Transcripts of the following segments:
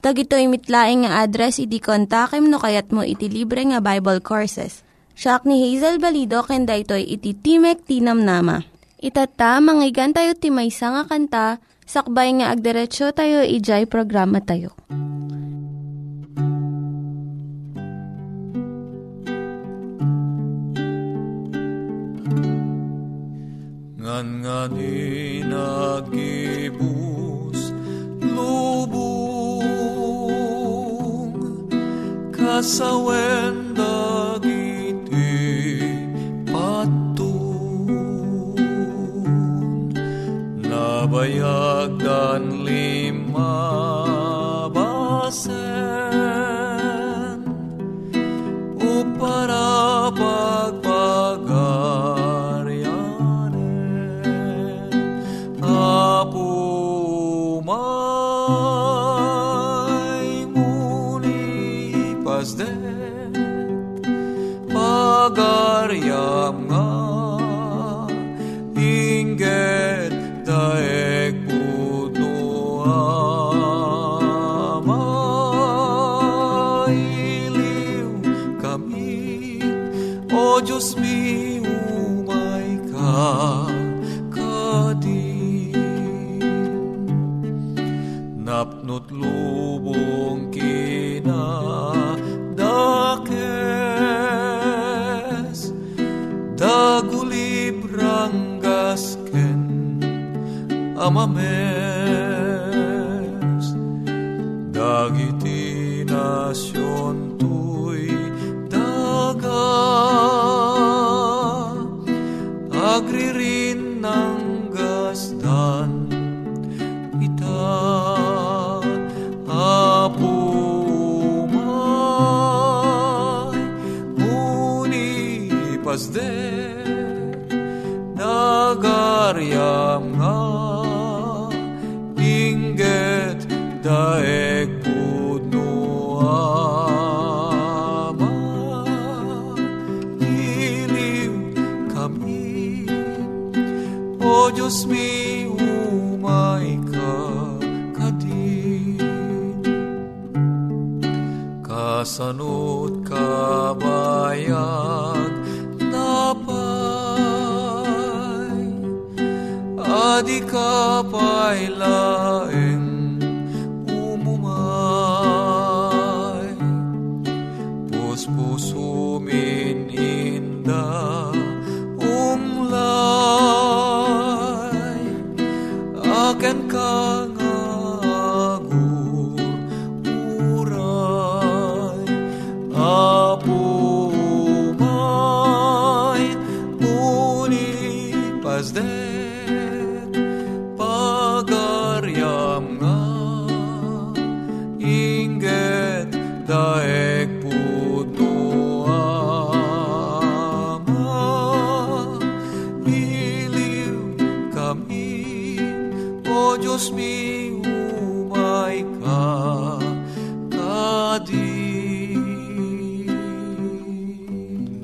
Tag ito'y mitlaing nga address, iti kontakem no kayat mo iti libre nga Bible Courses. Siya ni Hazel Balido, kenda ito'y iti Timek Tinam Nama. Itata, manggigan tayo timaysa nga kanta, sakbay nga agderetsyo tayo, ijay programa tayo. Ngan nga di nagibus kasawen dagiti patun. Nabayag dan lima basen. Upara pagpagarianen dagiti adi ka pa'y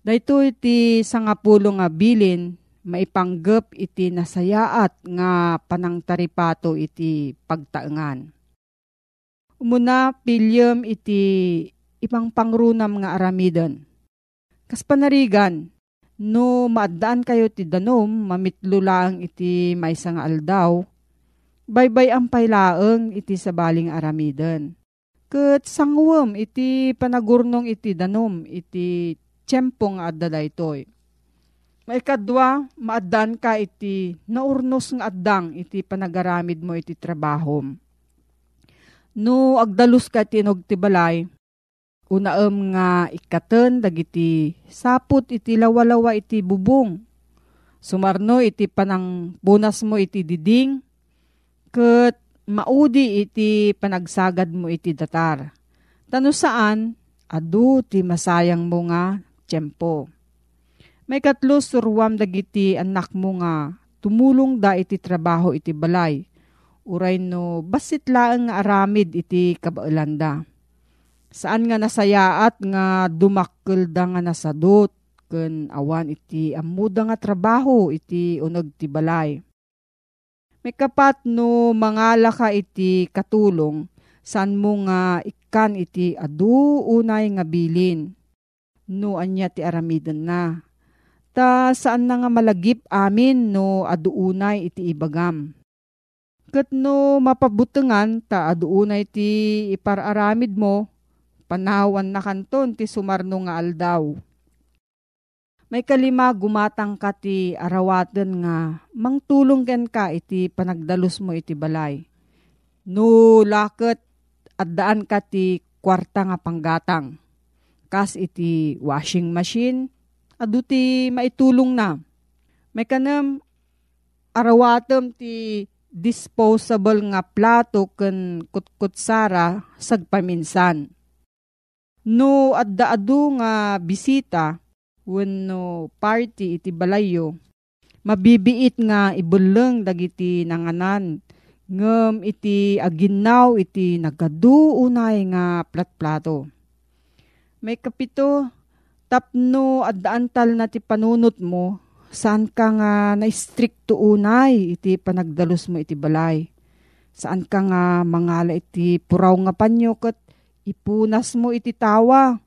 Dahito iti sangapulo nga bilin maipanggap iti nasayaat nga panangtaripato iti pagtaengan. Umuna pilyem iti ipang pangrunam nga aramiden. Kas panarigan, no maadaan kayo ti danom, mamitlo lang iti maysa nga aldaw, baybay ang pailaeng iti sabaling aramiden. Kat sangwem iti panagurnong iti danom, iti tiyempo nga adda daytoy. Maikadwa, maaddan ka iti naurnos nga addang iti panagaramid mo iti trabaho. No agdalus ka tinog ti balay, unaem nga ikaten dagiti saput iti lawalawa iti bubong. Sumarno iti panang bunas mo iti diding, ket maudi iti panagsagad mo iti datar. Tano saan, adu ti masayang mo nga tiyempo. May katlo surwam dagiti anak mo nga tumulong da iti trabaho iti balay. Uray no basit laeng nga aramid iti kabaelanda. Saan nga nasayaat nga dumakkel da nga nasadot ken awan iti amuda nga trabaho iti uneg ti balay. May kapat no mangala ka iti katulong saan mo nga ikan iti adu unay nga bilin. No anya ti aramiden na. Ta saan na nga malagip amin no aduunay iti ibagam. Kat no mapabutengan ta aduunay ti ipararamid mo, panawan na kanton ti sumarno nga aldaw. May kalima gumatang ka ti arawaten nga mangtulong ken ka iti panagdalus mo iti balay. No laket addaan ka ti kwarta nga panggatang. Kas iti washing machine, adu ti maitulong na. May kanam arawatem ti disposable nga plato ken kutkutsara sagpaminsan. No adda adu nga bisita wenno party iti balayo mabibiit nga ibuleng dagiti nanganan ngem iti aginaw iti nagadu unay nga plat-plato. May kapito tapno addaantal na ti panunot mo, saan ka nga na-stricto unay iti panagdalus mo iti balay. Saan ka nga mangala iti puraw nga panyo kat ipunas mo iti tawa.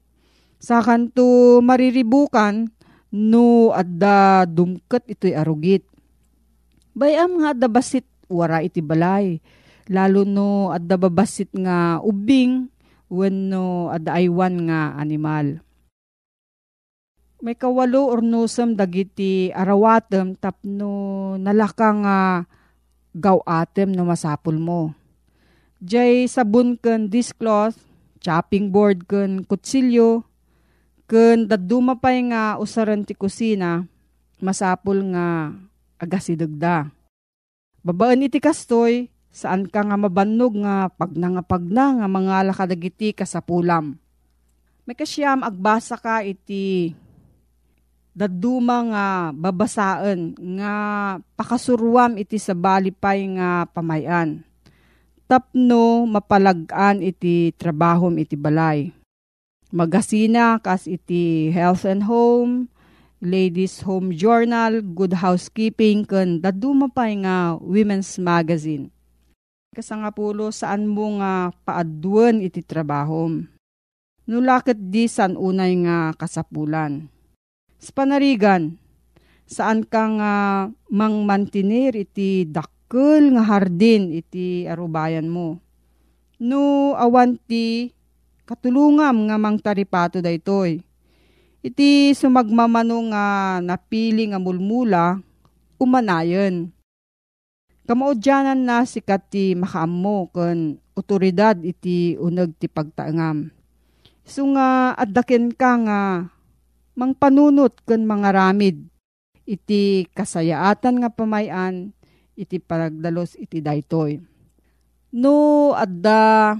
Sa kanto mariribukan, no adda dumket ito'y arugit. Bayam nga adda basit wara iti balay. Lalo no adda babasit nga ubing, wenno adda aywan nga animal may kawalo or nusam dagiti arawatem tapno nalaka nga gawatem no masapul mo. Jay sabon ken discloth, chopping board ken kutsilyo, ken daduma pay nga usaran ti kusina, masapul nga agasidagda. Babaan iti kastoy, saan ka nga mabannog nga pagnangapagna nga mga lakadagiti kasapulam. May kasyam agbasa ka iti daduma nga babasaan nga pakasuruam iti sa balipay nga pamayan. Tapno mapalagan iti trabahom iti balay. Magasina kas iti Health and Home, Ladies Home Journal, Good Housekeeping, kun daduma pay nga Women's Magazine. Kasangapulo saan mo nga paaduan iti trabahom. Nulakit di san unay nga kasapulan sa panarigan, saan ka nga mang mantinir iti dakkel nga hardin iti arubayan mo. No awan ti katulungam nga mang taripato daytoy. Iti sumagmamano nga napili nga mulmula, umanayon. Kamaudyanan na sikat ti makaammo ken otoridad iti uneg ti pagtaangam. So nga addaken ka nga mang panunot ken mga ramid iti kasayaatan nga pamayan iti paragdalos iti daytoy. No adda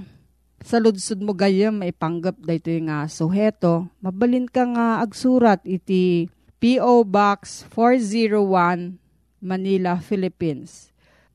sa ludsud mo gayam maipanggap daytoy nga suheto, mabalin ka nga agsurat iti P.O. Box 401 Manila, Philippines.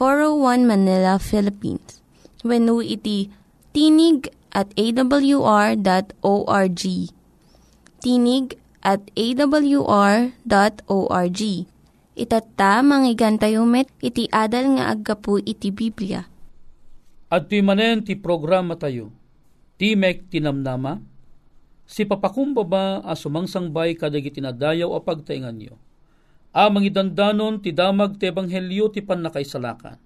401 Manila, Philippines. When iti tinig at awr.org. Tinig at awr.org. Itatta, manggigan tayo met, iti adal nga aggapu iti Biblia. At manen ti programa tayo, Timek Tinamnama, si papakumbaba a sumangsangbay kadag itinadayaw a pagtaingan niyo Amang idandanon ti damag ti ebanghelyo ti panakaisalakan.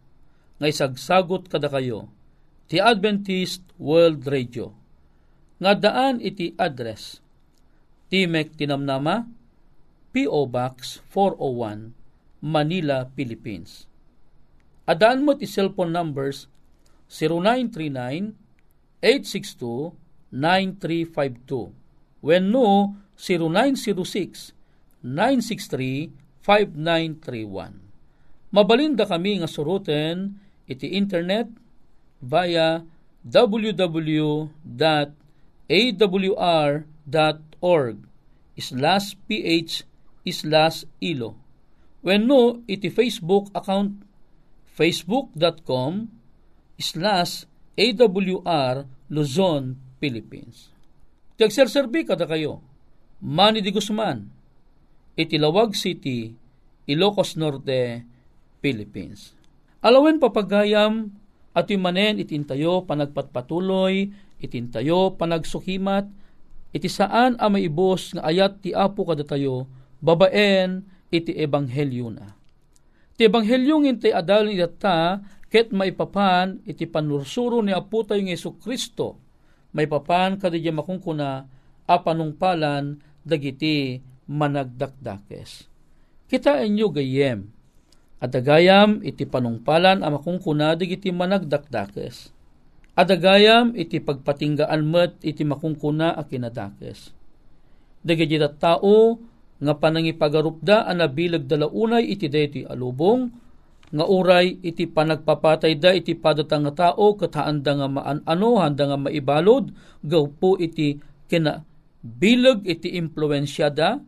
Ngay sagsagot kada kayo, ti Adventist World Radio. Nga daan iti address, Timek Tinamnama, P.O. Box 401, Manila, Philippines. Adaan mo ti cellphone numbers 0939 862 9352 when no 0906 963 5931. Mabalinda kami nga suruten iti internet via www.awr.org slash ph slash ilo. When no, iti Facebook account facebook.com slash awr Luzon, Philippines. Tagserserbi kada kayo. Manny Di Guzman, Itilawag City, Ilocos Norte, Philippines. Alawen papagayam at manen itintayo panagpatpatuloy, itintayo panagsukimat, iti saan a maibos nga ayat ti apo kada tayo, babaen iti ebanghelyo na. Ti ebanghelyo ngin ti adal ni data, ket maipapan iti panursuro ni apo tayo ng Yesu Kristo, maipapan kadya makungkuna apanungpalan dagiti managdakdakes. Kita inyo gayem, adagayam iti panungpalan ang makungkunada iti managdakdakes. Adagayam iti pagpatinggaan met iti makungkuna a kinadakes. Dagiti tao nga panangipagarupda ang nabilag dalaunay iti deti alubong, nga uray iti panagpapatay da iti padatang nga tao kat handa nga maanano, handa nga maibalod, gaw po iti kina bilag iti impluensyada,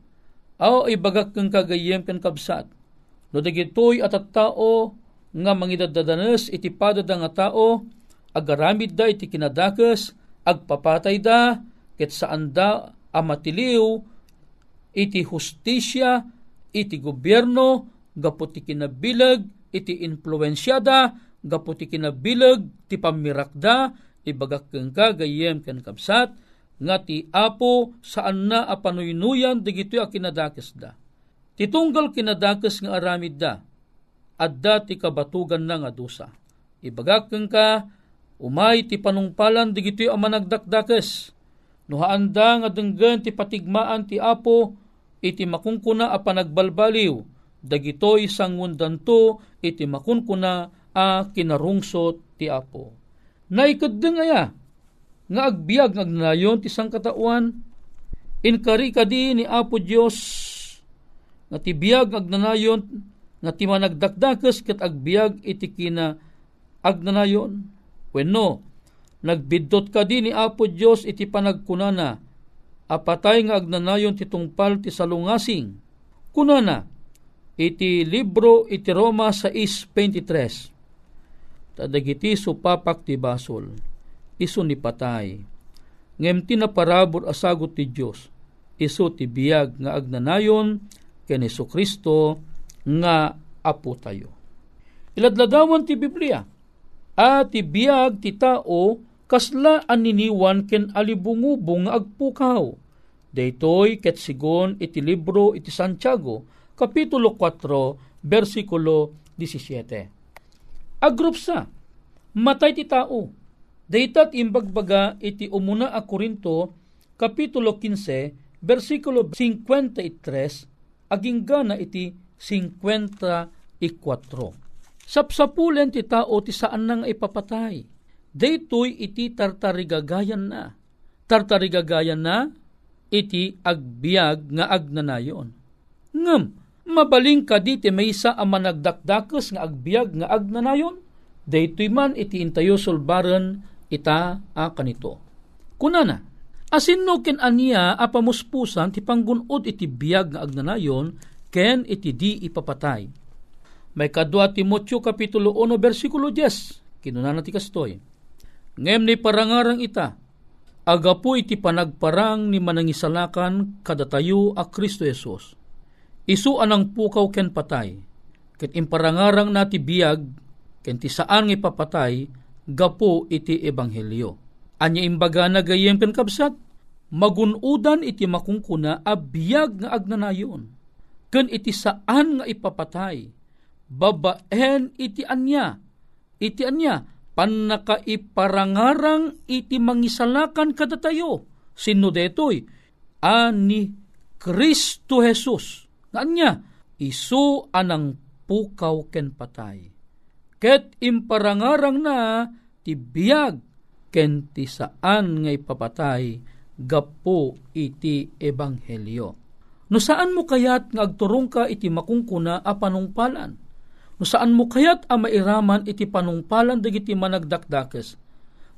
Aw ibagak kang kagayem ken kabsat. No dagitoy at at tao nga mangidadadanes iti padada nga tao agaramid da iti kinadakas agpapatay da ket saan da amatiliw iti hustisya iti gobyerno gaputi kinabilag iti influensyada gaputi kinabilag ti pamirakda ibagak kang kagayem ken kabsat nga ti apo saan na apanuynuyan digitoy a kinadakes da. Titunggal kinadakes nga aramid da, adda ti kabatugan na nga dusa. Ibagakeng ka, umay ti panungpalan digitoy a managdakdakes. Nuhaanda nga denggan ti patigmaan ti apo, iti makungkuna a panagbalbaliw, dagitoy sangundanto iti makunkuna a kinarungsot ti apo. Naikadeng aya, nga agbiag ngagnayon ti sangkatauan inkari kadi ni Apo Dios nga ti biag agnanayon nga ti managdakdakes ket agbiag iti kina agnanayon. Wenno nagbidot kadi ni Apo Dios iti panagkunana apatay nga agnanayon ti tungpal ti salungasing. Kunana iti libro iti Roma sa is 23. Tadagiti supapak ti basol, iso ni patay. Ngem tinaparabor asagot ti Diyos, iso ti biyag nga agnanayon ken Iso Kristo nga apo tayo. Iladladawan ti Biblia, at ti biyag ti tao kasla aniniwan ken alibungubong nga agpukaw. Daytoy ket sigon iti libro iti Santiago, kapitulo 4, versikulo 17. Agrup sa, matay ti tao. Daytat imbagbaga iti umuna a Korinto, kapitulo 15, versikulo 53, aging gana iti 54. Sapsapulen ti tao ti saan nang ipapatay. Daytoy iti tartarigagayan na. Tartarigagayan na iti agbiag nga agnanayon. Ngem, mabaling ka diti may isa ang managdakdakes nga agbiag nga agnanayon. Daytoy man iti intayo sulbaran ita a kanito. Kunana, asin no ken aniya apamuspusan ti panggunod iti biag nga agnanayon ken iti di ipapatay. May kadwa Timotyo kapitulo 1 versikulo 10. Kinuna ti kastoy. Ngem ni parangarang ita, agapo iti panagparang ni manangisalakan kadatayo a Kristo Yesus. Isu anang pukaw ken patay, ket imparangarang nati biyag, ken ti saan nga papatay, gapo iti ebanghelyo. Anya imbaga na gayem ken kabsat, magunudan iti makungkuna a biyag nga agnanayon. Ken iti saan nga ipapatay, babaen iti anya, iti anya, panakaiparangarang iti mangisalakan kadatayo. Sino detoy? Ani Kristo Jesus. Nga isu anang pukaw ken patay. Ket imparangarang na ti biyag ken ti saan nga ipapatay gapo iti ebanghelyo. No saan mo kayat nga agturong ka iti makungkuna a panungpalan? No saan mo kayat a mairaman iti panungpalan dagiti managdakdakes?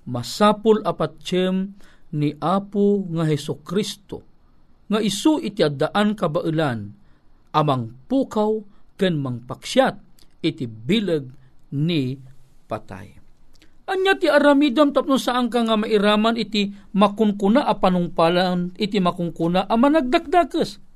Masapul apatsem ni Apo nga Heso Kristo nga isu iti addaan kabailan amang pukaw ken mangpaksyat iti bilag ni patay. Anya ti aramidam tapno saan ka nga mairaman iti makunkuna a panungpalan iti makunkuna a managdakdakes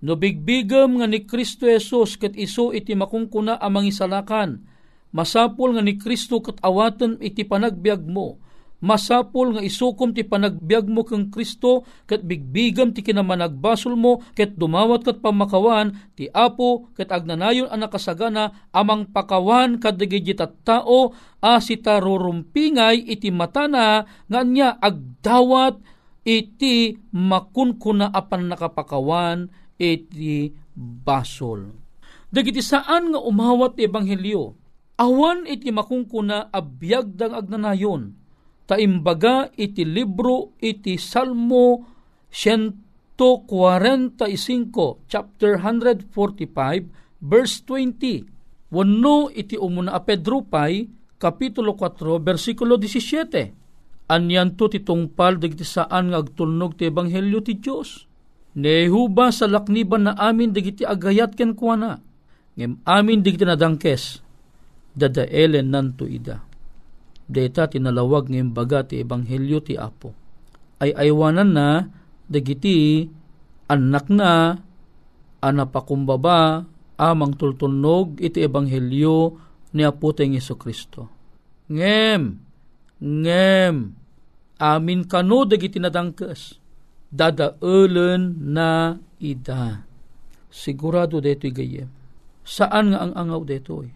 No bigbigam nga ni Kristo Jesus ket iso iti makungkuna amang isalakan. Masapol nga ni Kristo ket awaten iti panagbiag mo. Masapol nga isukom ti panagbiag mo kang Kristo ket bigbigam ti kinamanagbasol mo ket dumawat ket pamakawan ti Apo ket agnanayon ang nakasagana amang pakawan kadagiti tao asita rurumpingay iti matana nga nya agdawat iti makunkuna apan nakapakawan iti basol. Dagiti saan nga umawat ti ebanghelyo, awan iti makungkuna abiyagdang agnanayon, taimbaga iti libro iti Salmo 145, chapter 145, verse 20. Wano iti umuna a Pedro pay, kapitulo 4, versikulo 17. Anyan to titungpal dagiti saan nga agtulnog ti ebanghelyo ti Diyos Nehuba sa lakniban na amin digiti agayat ken kuana. Ngem amin digiti nadangkes. Dadaelen nanto ida. Deta tinalawag ngem baga ti ebanghelyo ti Apo. Ay aywanan na dagiti anak na anapakumbaba amang tultunog iti ebanghelyo ni Apo tayong Yeso Kristo. Ngem, ngem, amin kano dagiti nadangkes dadaelen na ida. Sigurado deto'y gayem. Saan nga ang angaw deto'y?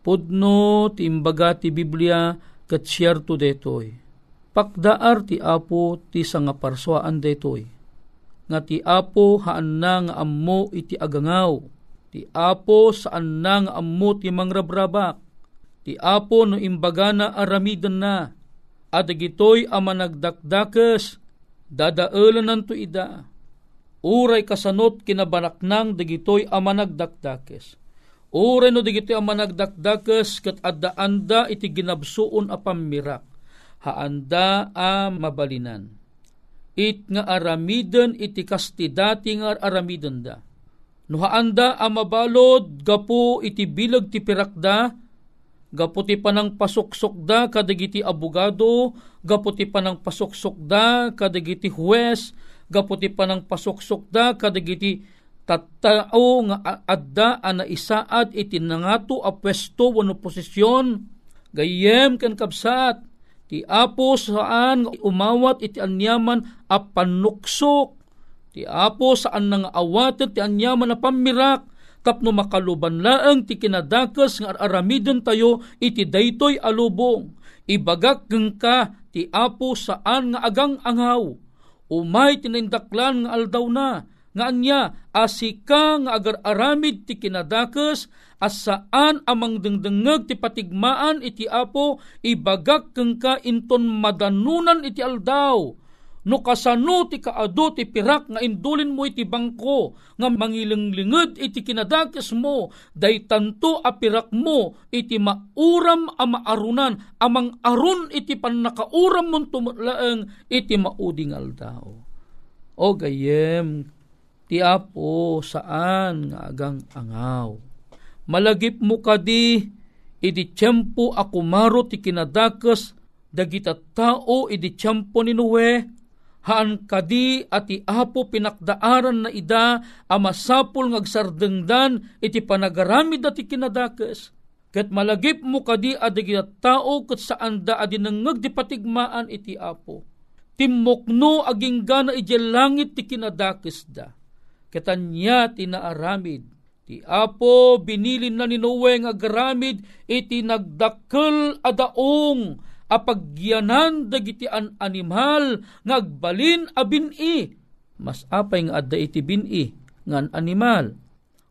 Pudno ti imbaga ti Biblia kat siyerto deto'y. Pakdaar ti apo ti sanga parswaan deto'y. Nga ti apo haan na nga ammo iti agangaw. Ti apo saan na nga ammo ti mangrabrabak. Ti apo no imbaga na aramidan na. Adagitoy ama nagdakdakes dadaelan nanto ida. Uray kasanot kinabanaknang digitoy ama nagdakdakes. Uray no digitoy ama nagdakdakes kat adda-anda iti ginabsuon a pamirak. Haanda a mabalinan. It nga aramiden iti kastidati nga aramiden da. No haanda a mabalod gapo iti bilag ti pirakda gapo ti panang pasuksok kadagiti abogado, gapo ti panang pasuksok kadagiti huwes, gapo ti panang pasuksok kadagiti tattao nga adda ana isaad iti nangato a pwesto wano posisyon gayem ken kabsat ti apo saan umawat iti anyaman a panuksok? Ti apo saan nga awaten ti anyaman a pamirak? Tapno makaluban laeng ti kinadakas nga aramiden tayo iti daytoy alubong. Ibagak ka ti apo saan nga agang angaw? Umay tinindaklan nga aldaw na nga anya asika nga agar aramid ti kinadakas as saan amang dengdengeg ti patigmaan iti apo ibagak keng ka inton madanunan iti aldaw. No kasano ti kaado ti pirak nga indulin mo iti bangko nga mangilinglinged iti kinadakes mo day tanto a pirak mo iti mauram a maarunan amang arun iti pannakauram mon tumutlaeng iti mauding aldaw. O gayem ti apo saan nga agang angaw. Malagip mo kadi, idi tiyempo ako maro ti kinadakas, dagita tao idi tiyempo ni Noe, haan kadi ati apo pinakdaaran na ida amasapul ngagsardengdan iti panagaramid ati kinadakas. Kat malagip mo kadi adagita tao kat saan da adi nangag iti apo. Timokno aging gana iti langit ti kinadakis da katanya tinaaramid. Ti Apo binilin na ni Noe nga garamid iti nagdakkel adaong apagyanan dagiti an animal ngagbalin a bini. Mas apay nga adda iti bini ngan animal.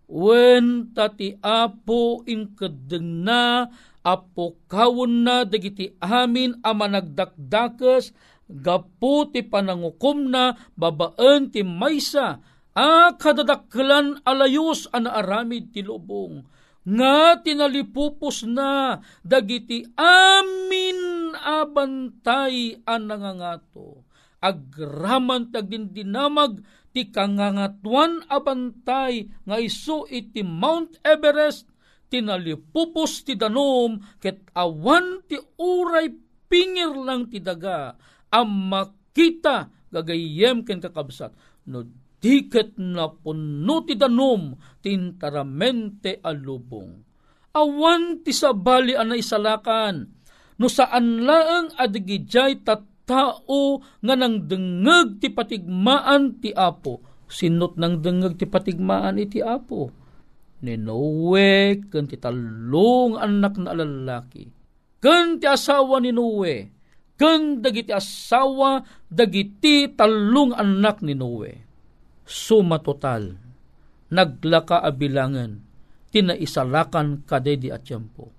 Wen tati Apo inkadeng na apo kawon na dagiti amin a managdakdakas gapu ti panangukom na babaan ti maysa a kadadaklan alayos an aramid ti lubong nga tinalipupos na dagiti amin abantay an nangangato. Agraman tagdindinamag ti kangangatuan abantay nga iso iti Mount Everest tinalipupos ti danom ket awan ti uray pingir lang ti daga. Ang makita gagayem ken kakabsat. No tiket na puno ti danom tintaramente alubong. Awan ti sabali ana isalakan, no saan laeng adigijay tattao nga nang dengeg ti patigmaan ti apo. Sinot nang dengeg ti patigmaan iti apo. Ni Noe ken ti talong anak na lalaki. Ken ti asawa ni Noe. Ken dagiti asawa dagiti talong anak ni Noe suma total, naglaka abilangan, tinaisalakan kadedi at tiyempo.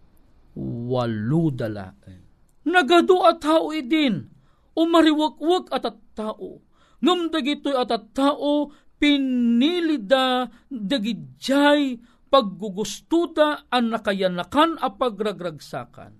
Walu dalaen. Nagado at tao idin, umariwak-wak at at tao. Ngam dagitoy at at tao, pinilida dagidjay paggugustuda ang nakayanakan a pagragragsakan.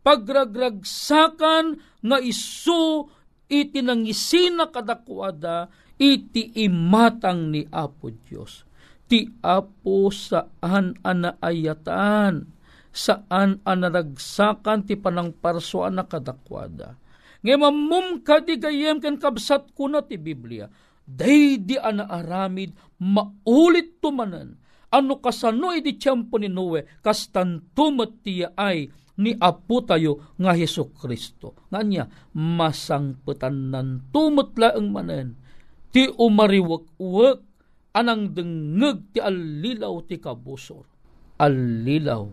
Pagragragsakan nga iso itinangisina kadakwada iti imatang ni Apo Diyos. Ti Apo saan anaayatan, saan anaragsakan ti panang parsoan na kadakwada. Ngay mamum ka ken kabsat ko na ti Biblia. Day di anaaramid, maulit tumanan. Ano kasano iti tiyempo ni Noe, kastantumat tiya ay ni Apo tayo nga Heso Kristo. Nga niya, masangputan nan tumutla ang manen ti umariwak-wak anang dengeg ti alilaw ti kabusor. Alilaw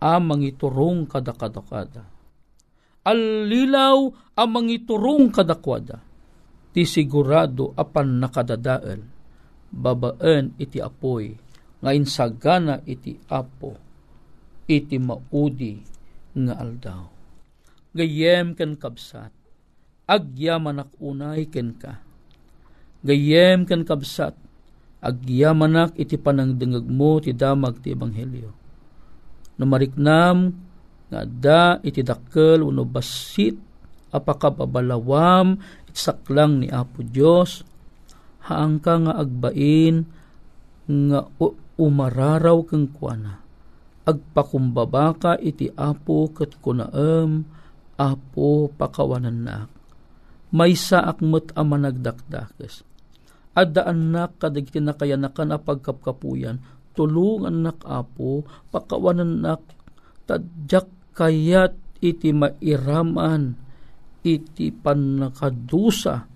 amang iturong kadakadakada. Alilaw amang iturong kadakwada. Ti sigurado apan nakadadael. Babaan iti apoy. Ngayon sagana iti apo. Iti maudi nga aldaw. Gayem ken kabsat. Agyaman unay ken ka gayem kan kabsat, agyamanak iti panangdengag mo ti damag ti ebanghelyo. Numariknam nga da iti dakkel uno basit apakababalawam iti saklang ni Apo Dios haang ka nga agbain nga umararaw kang kuana. Agpakumbaba iti apo kat kunaem apo pakawanan na may saak met ama nagdakdakes. Adda anak kadagiti na kaya nakan pagkapkapuyan, tulungan nak apo, pakawanan nak, tadyak kayat iti mairaman, iti panakadusa,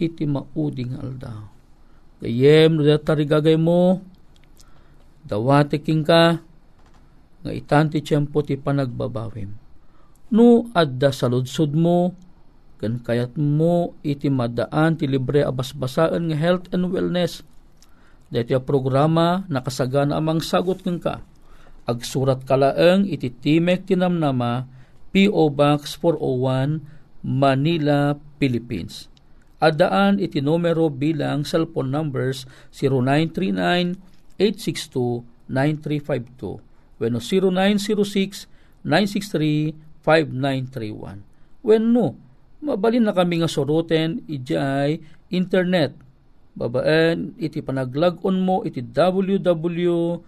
iti mauding aldaw. Gayem, no tarigagay mo, dawati king ka, nga itanti tiyempo ti panagbabawim. No, adda sa ludsod mo, Kan kayat mo iti madaan ti libre abasbasaan nga health and wellness. Dito programa nakasagana amang sagot ng ka. Agsurat kalaeng iti Timek Tinamnama, P.O. Box 401, Manila, Philippines. Adaan iti numero bilang cellphone numbers 0939-862-9352 when 0906-963-5931. When no, mabalin na kami nga suruten ijay internet. Babaan iti panaglagon mo iti www.awr.org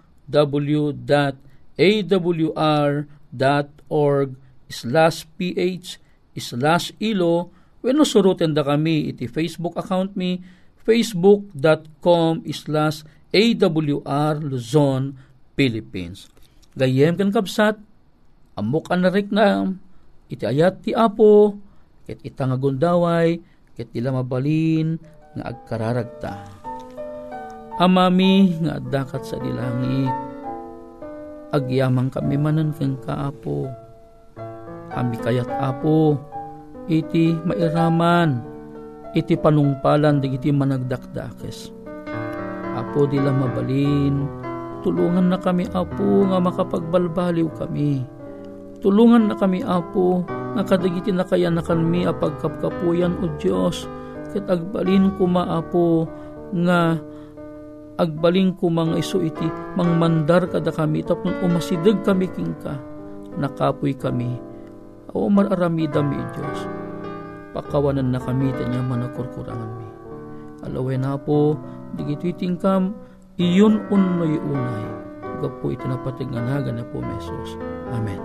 slash ph slash ilo when suruten da kami iti Facebook account mi facebook.com slash awr Luzon, Philippines. Gayem kan kapsat, amok anarik na, iti ayat ti apo, ket ita nga gundaway, ket ila mabalin, nga agkararagta. Amami nga dakat sa dilangit, agyamang kami manan kang kaapo. Ami kayat apo, iti mairaman, iti panungpalan digiti managdakdakes. Apo dila mabalin, tulungan na kami apo nga makapagbalbaliw kami. Tulungan na kami apo nga kadagiti na kaya na kanmi apagkapkapuyan o Diyos ket agbalin ko maapo nga agbalin ko mga iso iti mangmandar kada kami. Tapon umasidag kami kingka nakapoy kami. O mararamida mi Diyos. Pakawanan na kami tanya manakurkurangan mi. Alaway na po digitwiting kam iyon unnoy unay gapo iti napatig nga naga na po mesos Amen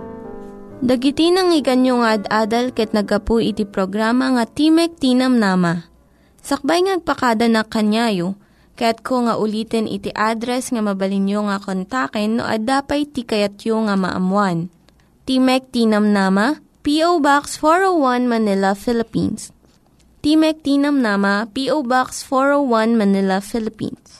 Dagiti nang iganyo nga ad-adal ket nagapu iti programa nga Timek Tinam Nama. Sakbay ngagpakada na kanyayo, ket ko nga ulitin iti address nga mabalinyo nga kontaken no ad-dapay tikayatyo nga maamuan. Timek Tinam Nama, P.O. Box 401 Manila, Philippines. Timek Tinam Nama, P.O. Box 401 Manila, Philippines.